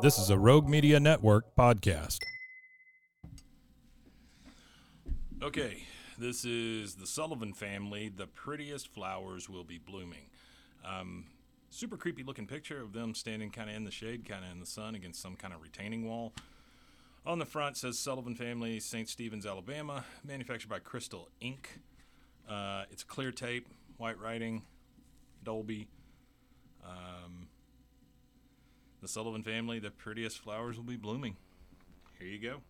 This is a Rogue Media Network podcast. Okay, this is the Sullivan family. The prettiest flowers will be blooming. Um, super creepy looking picture of them standing kind of in the shade, kind of in the sun against some kind of retaining wall. On the front says Sullivan Family, St. Stephen's, Alabama, manufactured by Crystal Inc. Uh, it's clear tape, white writing, Dolby. Um, the Sullivan family, the prettiest flowers will be blooming. Here you go.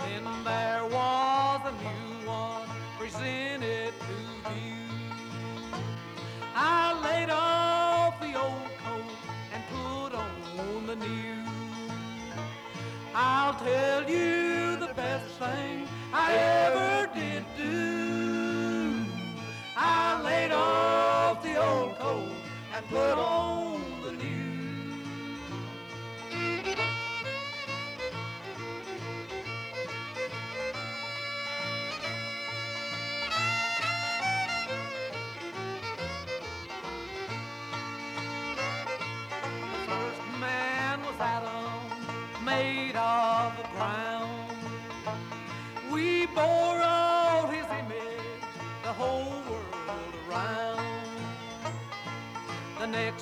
Then there was a new one presented to. I laid off the old coat and put on the new. I'll tell you the best thing I ever did do. I laid off the old coat and put on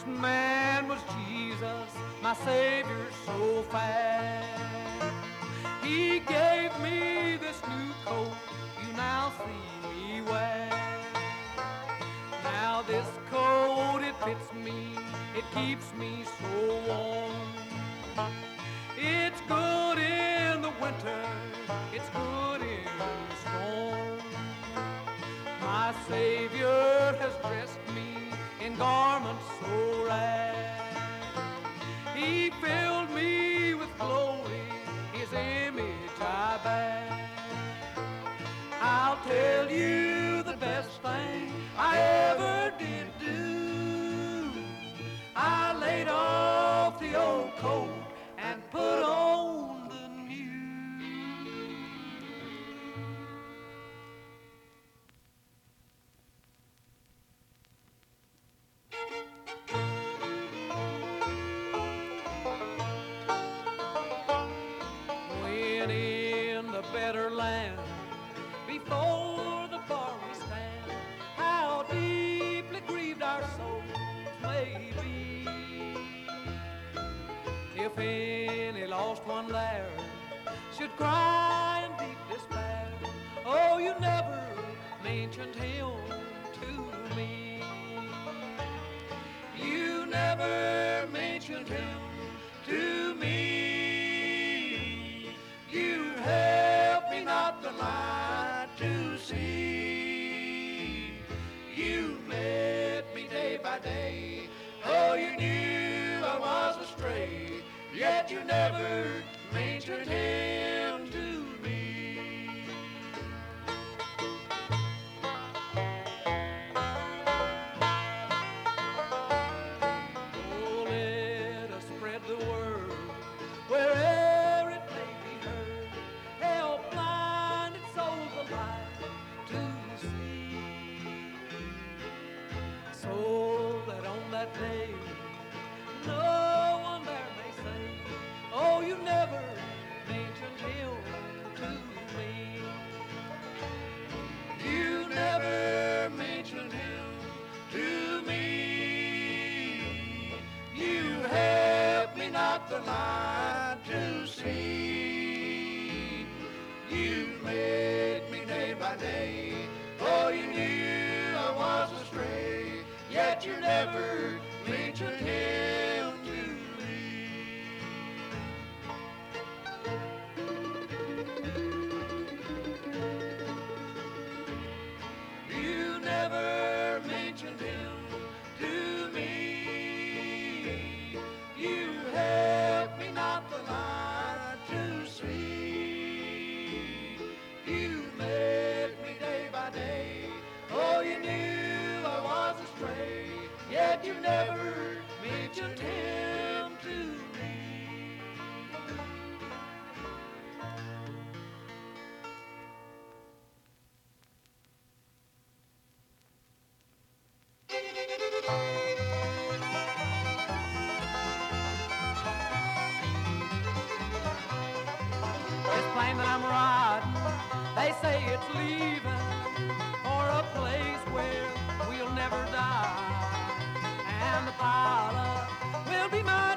man was Jesus, my Savior so fast. He gave me this new coat you now see me wear. Now this coat, it fits me, it keeps me so warm. It's good in the winter, it's good in the storm. My Savior has dressed me in garments radio. if any lost one there should cry in deep despair, oh, you never mentioned him to me. You never mentioned him to me. You help me not the light to see. You led me day by day. yet you never maintain. it's leaving for a place where we'll never die. And the pilot will be mine.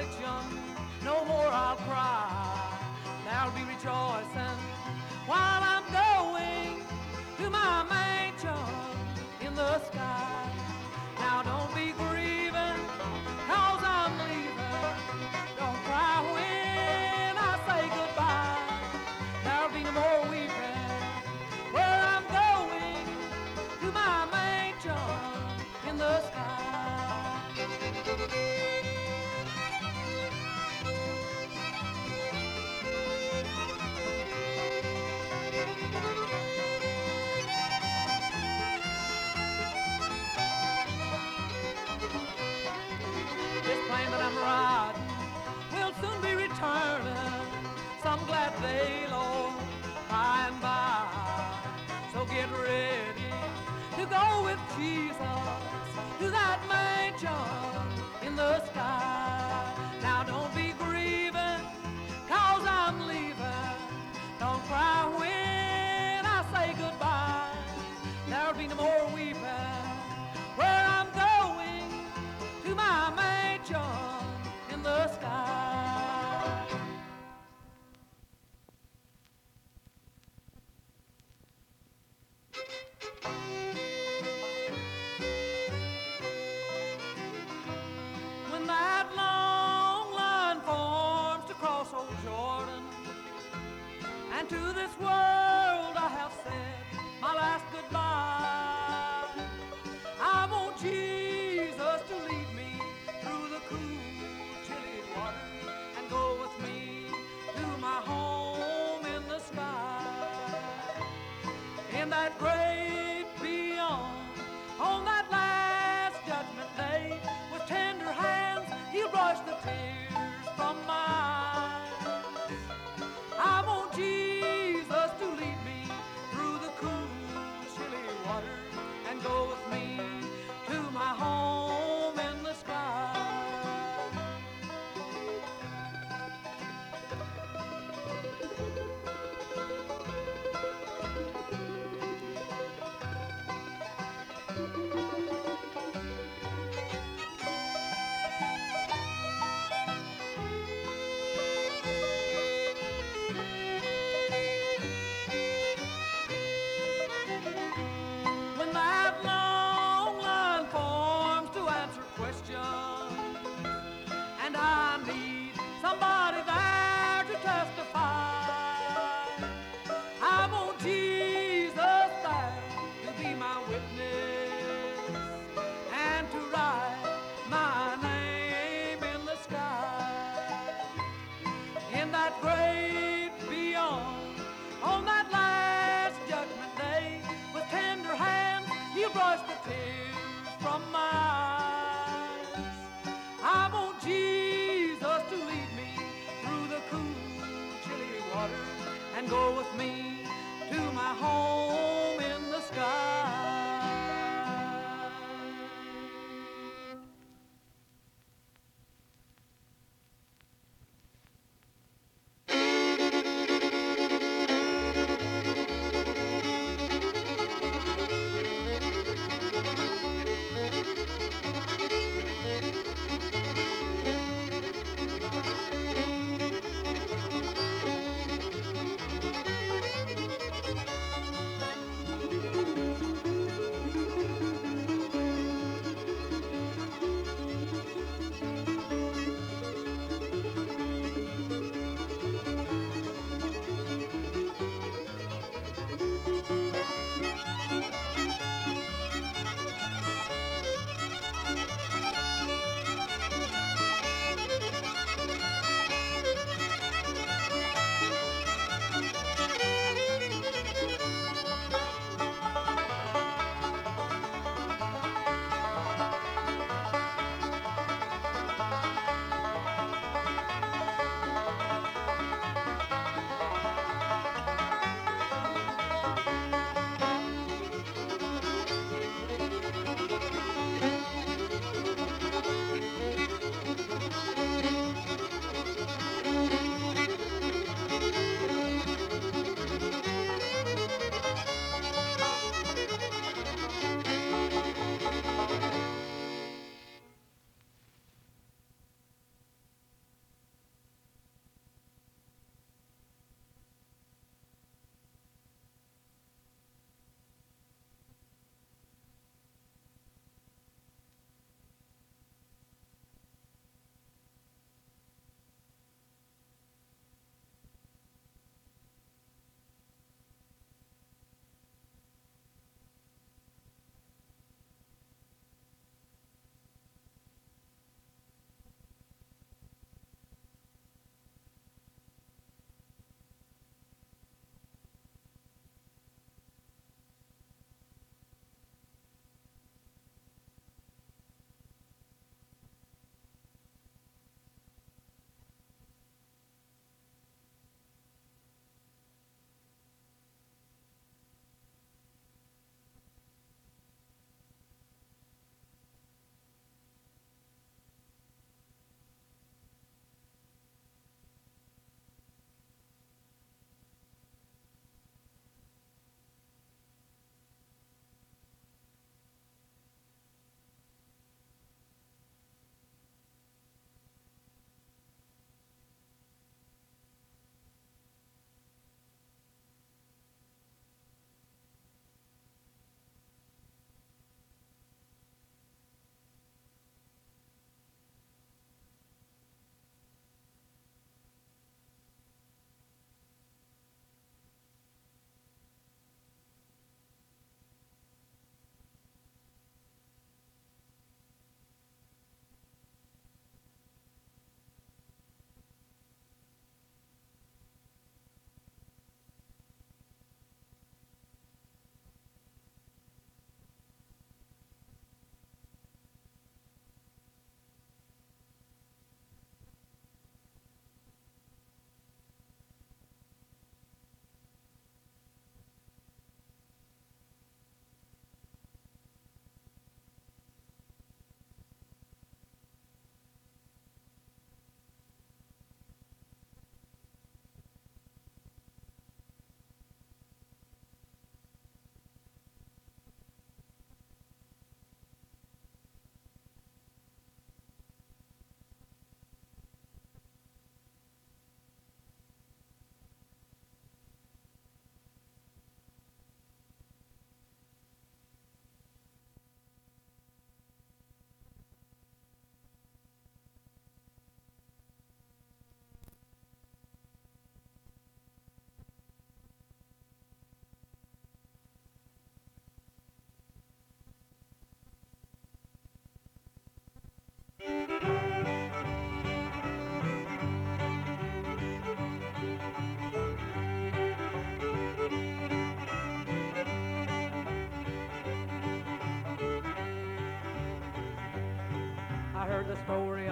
affliction. No more I'll cry. There'll be rejoicing while I'm going to my mansion in the sky. bride will soon be returning. Some glad they'll by and by. So get ready to go with Jesus to that mansion in the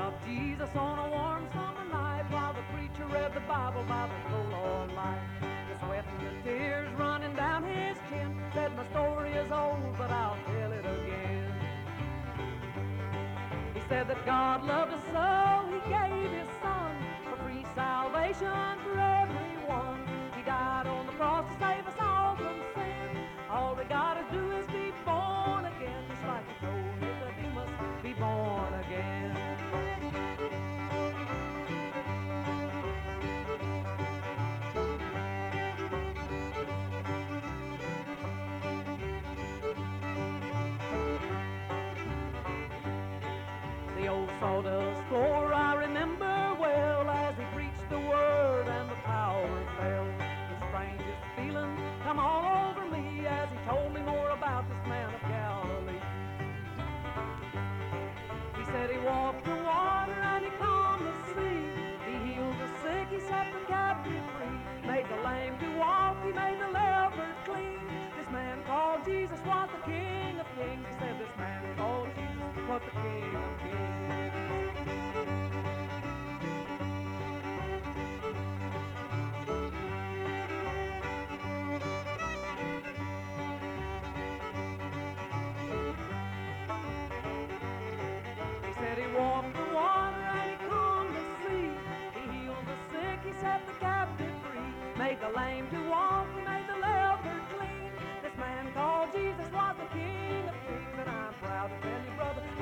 of Jesus on a warm summer night while the preacher read the Bible by the cold light. The sweat and the tears running down his chin said my story is old, but I'll tell it again. He said that God loved sawdust floor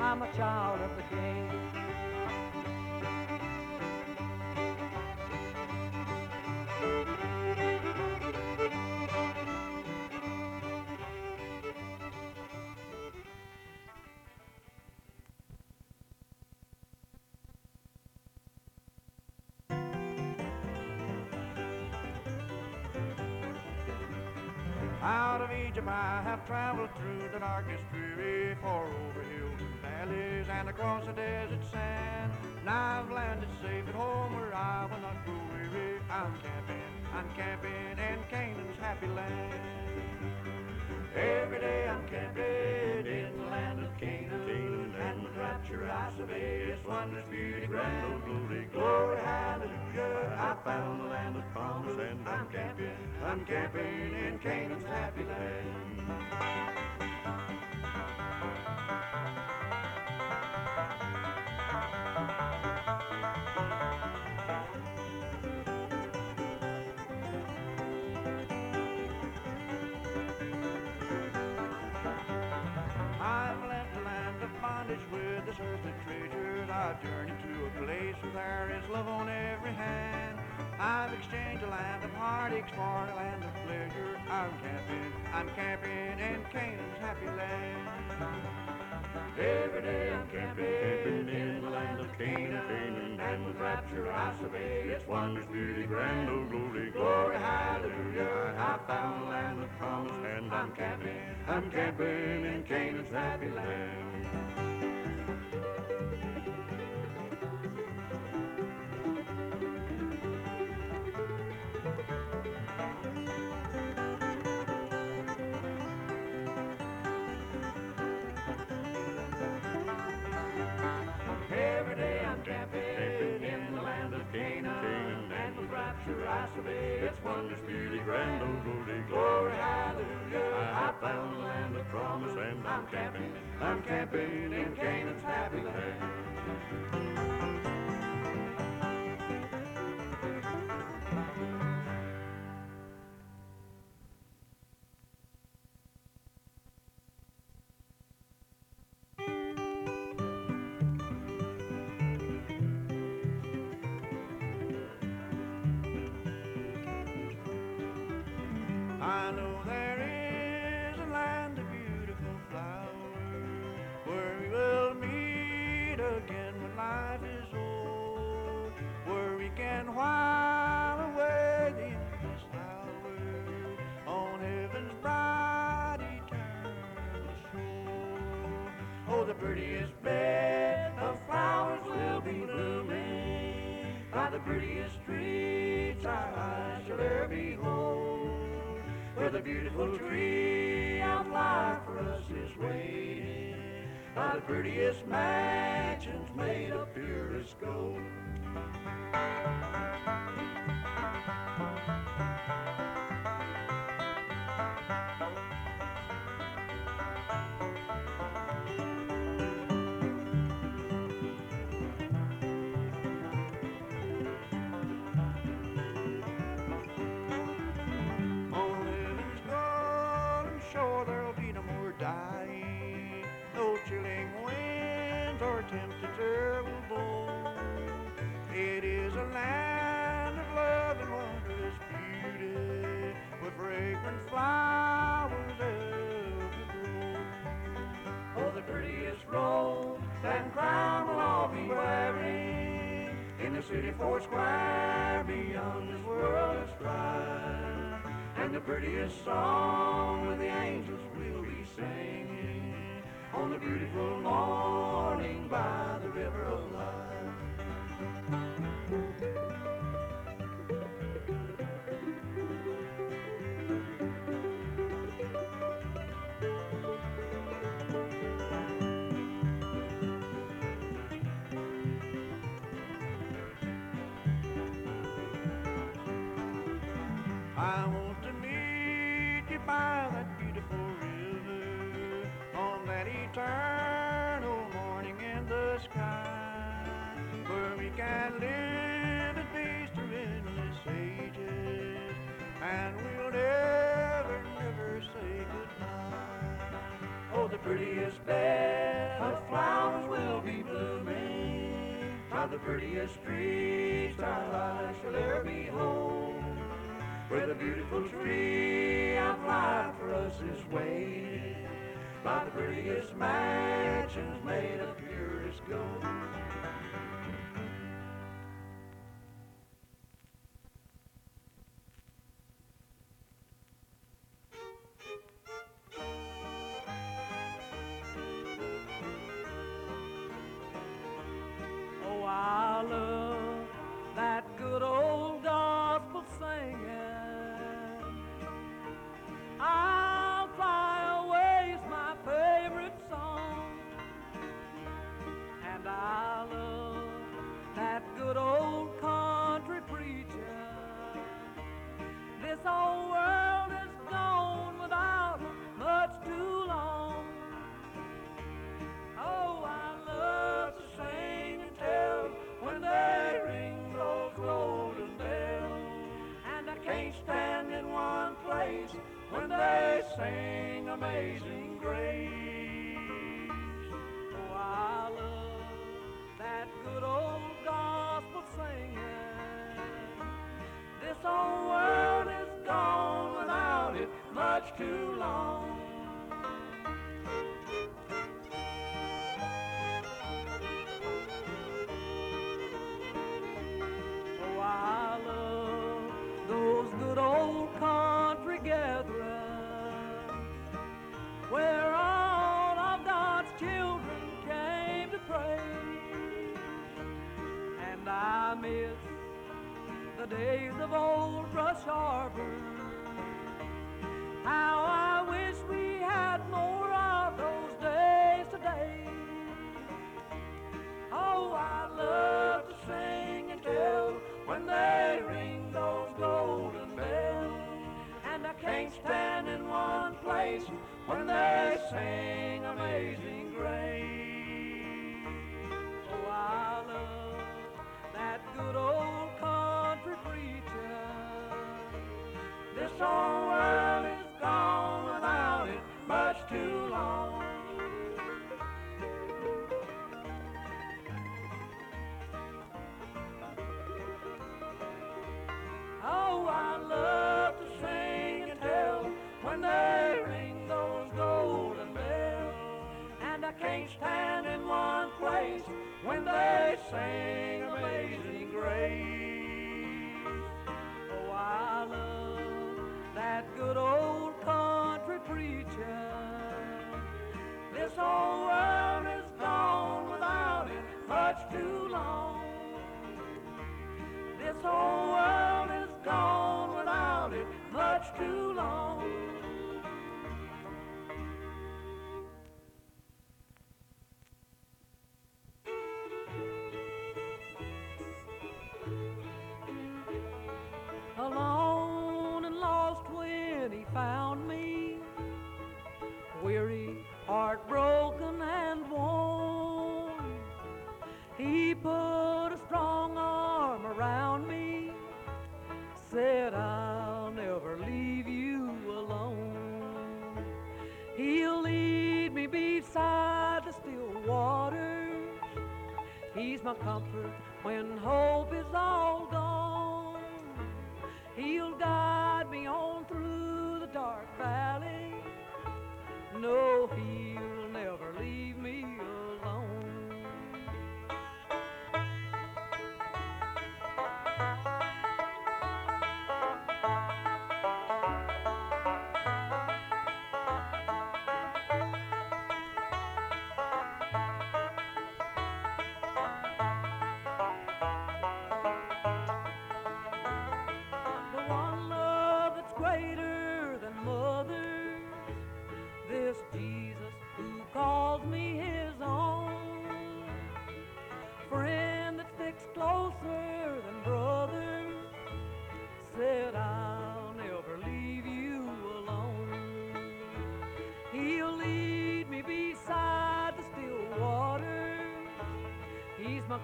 I'm a child of the King. Out of Egypt I have traveled through the darkest dreary, far over hills valleys and across the desert sand. Now I've landed safe at home where I will not grow weary. I'm camping, I'm camping in Canaan's happy land. Every day I'm camping in the land of Canaan, and with rapture I survey its wondrous beauty, grand glory, glory, hallelujah. I found the land of promise and I'm camping, I'm camping in Canaan's happy land. I've journeyed to a place where there is love on every hand. I've exchanged a land of heartaches for a land of pleasure. I'm camping, I'm camping in Canaan's happy land. Every day I'm camping camping in the land of Canaan, and with rapture I survey its wondrous beauty, grand old glory, glory, hallelujah. I found the land of promise and I'm camping, I'm camping in Canaan's happy land. Its wondrous beauty, grand old glory, glory, hallelujah. I found the land of promise, and I'm camping, I'm camping in Canaan's happy land. prettiest streets I shall ever behold. Where the beautiful tree outlined for us is waiting. By the prettiest mansions made of purest gold. temperature terrible blow. It is a land of love and wondrous beauty, with fragrant flowers everywhere. Oh, the prettiest road that crown will all be wearing in the city four square beyond this world is strife, and the prettiest song with the angels on the beautiful morning by the river of life. I and live in peace through endless ages, and we'll never, never say goodbye. Oh, the prettiest bed of flowers will be blooming, how the prettiest trees our lives shall ever be home, where the beautiful tree of life for us is waiting, by the prettiest mansions made. about.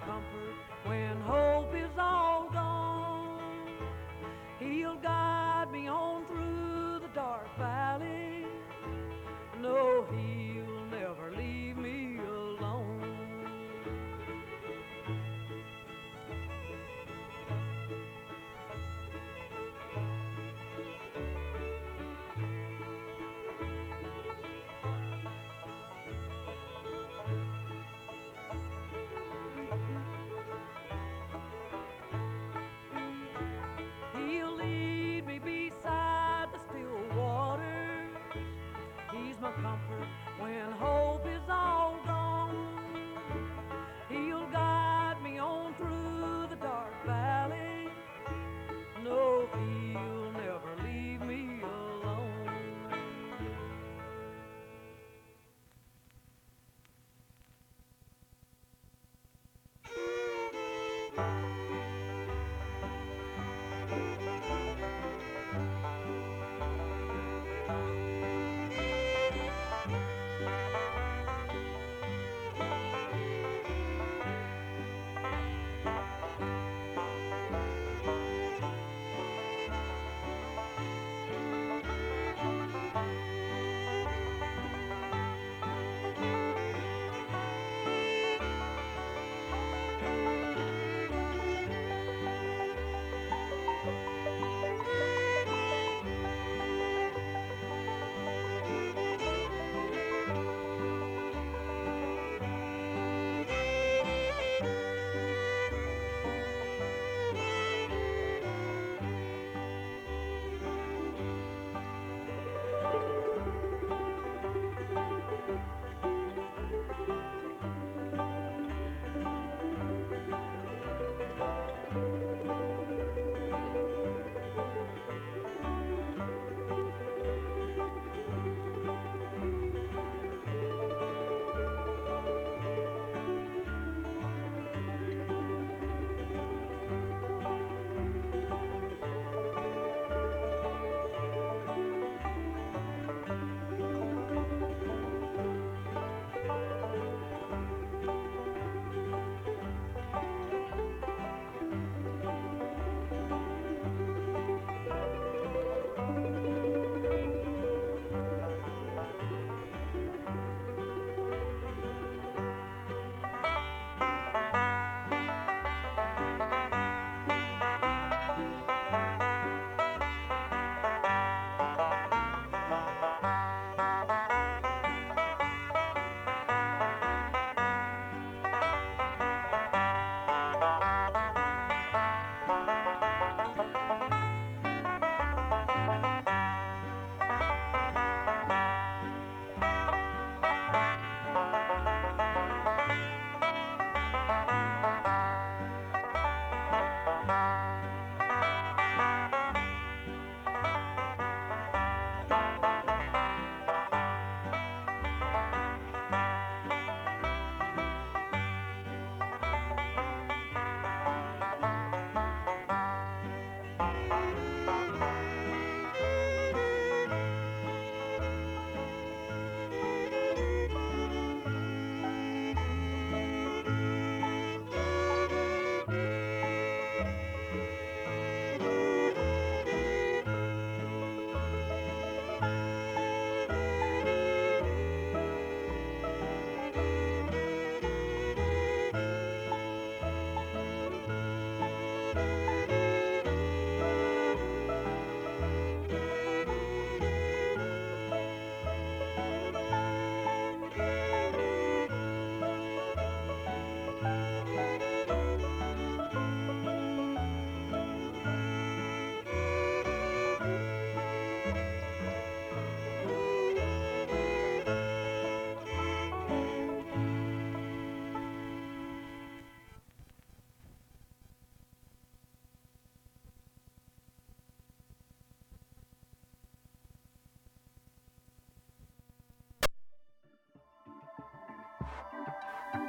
come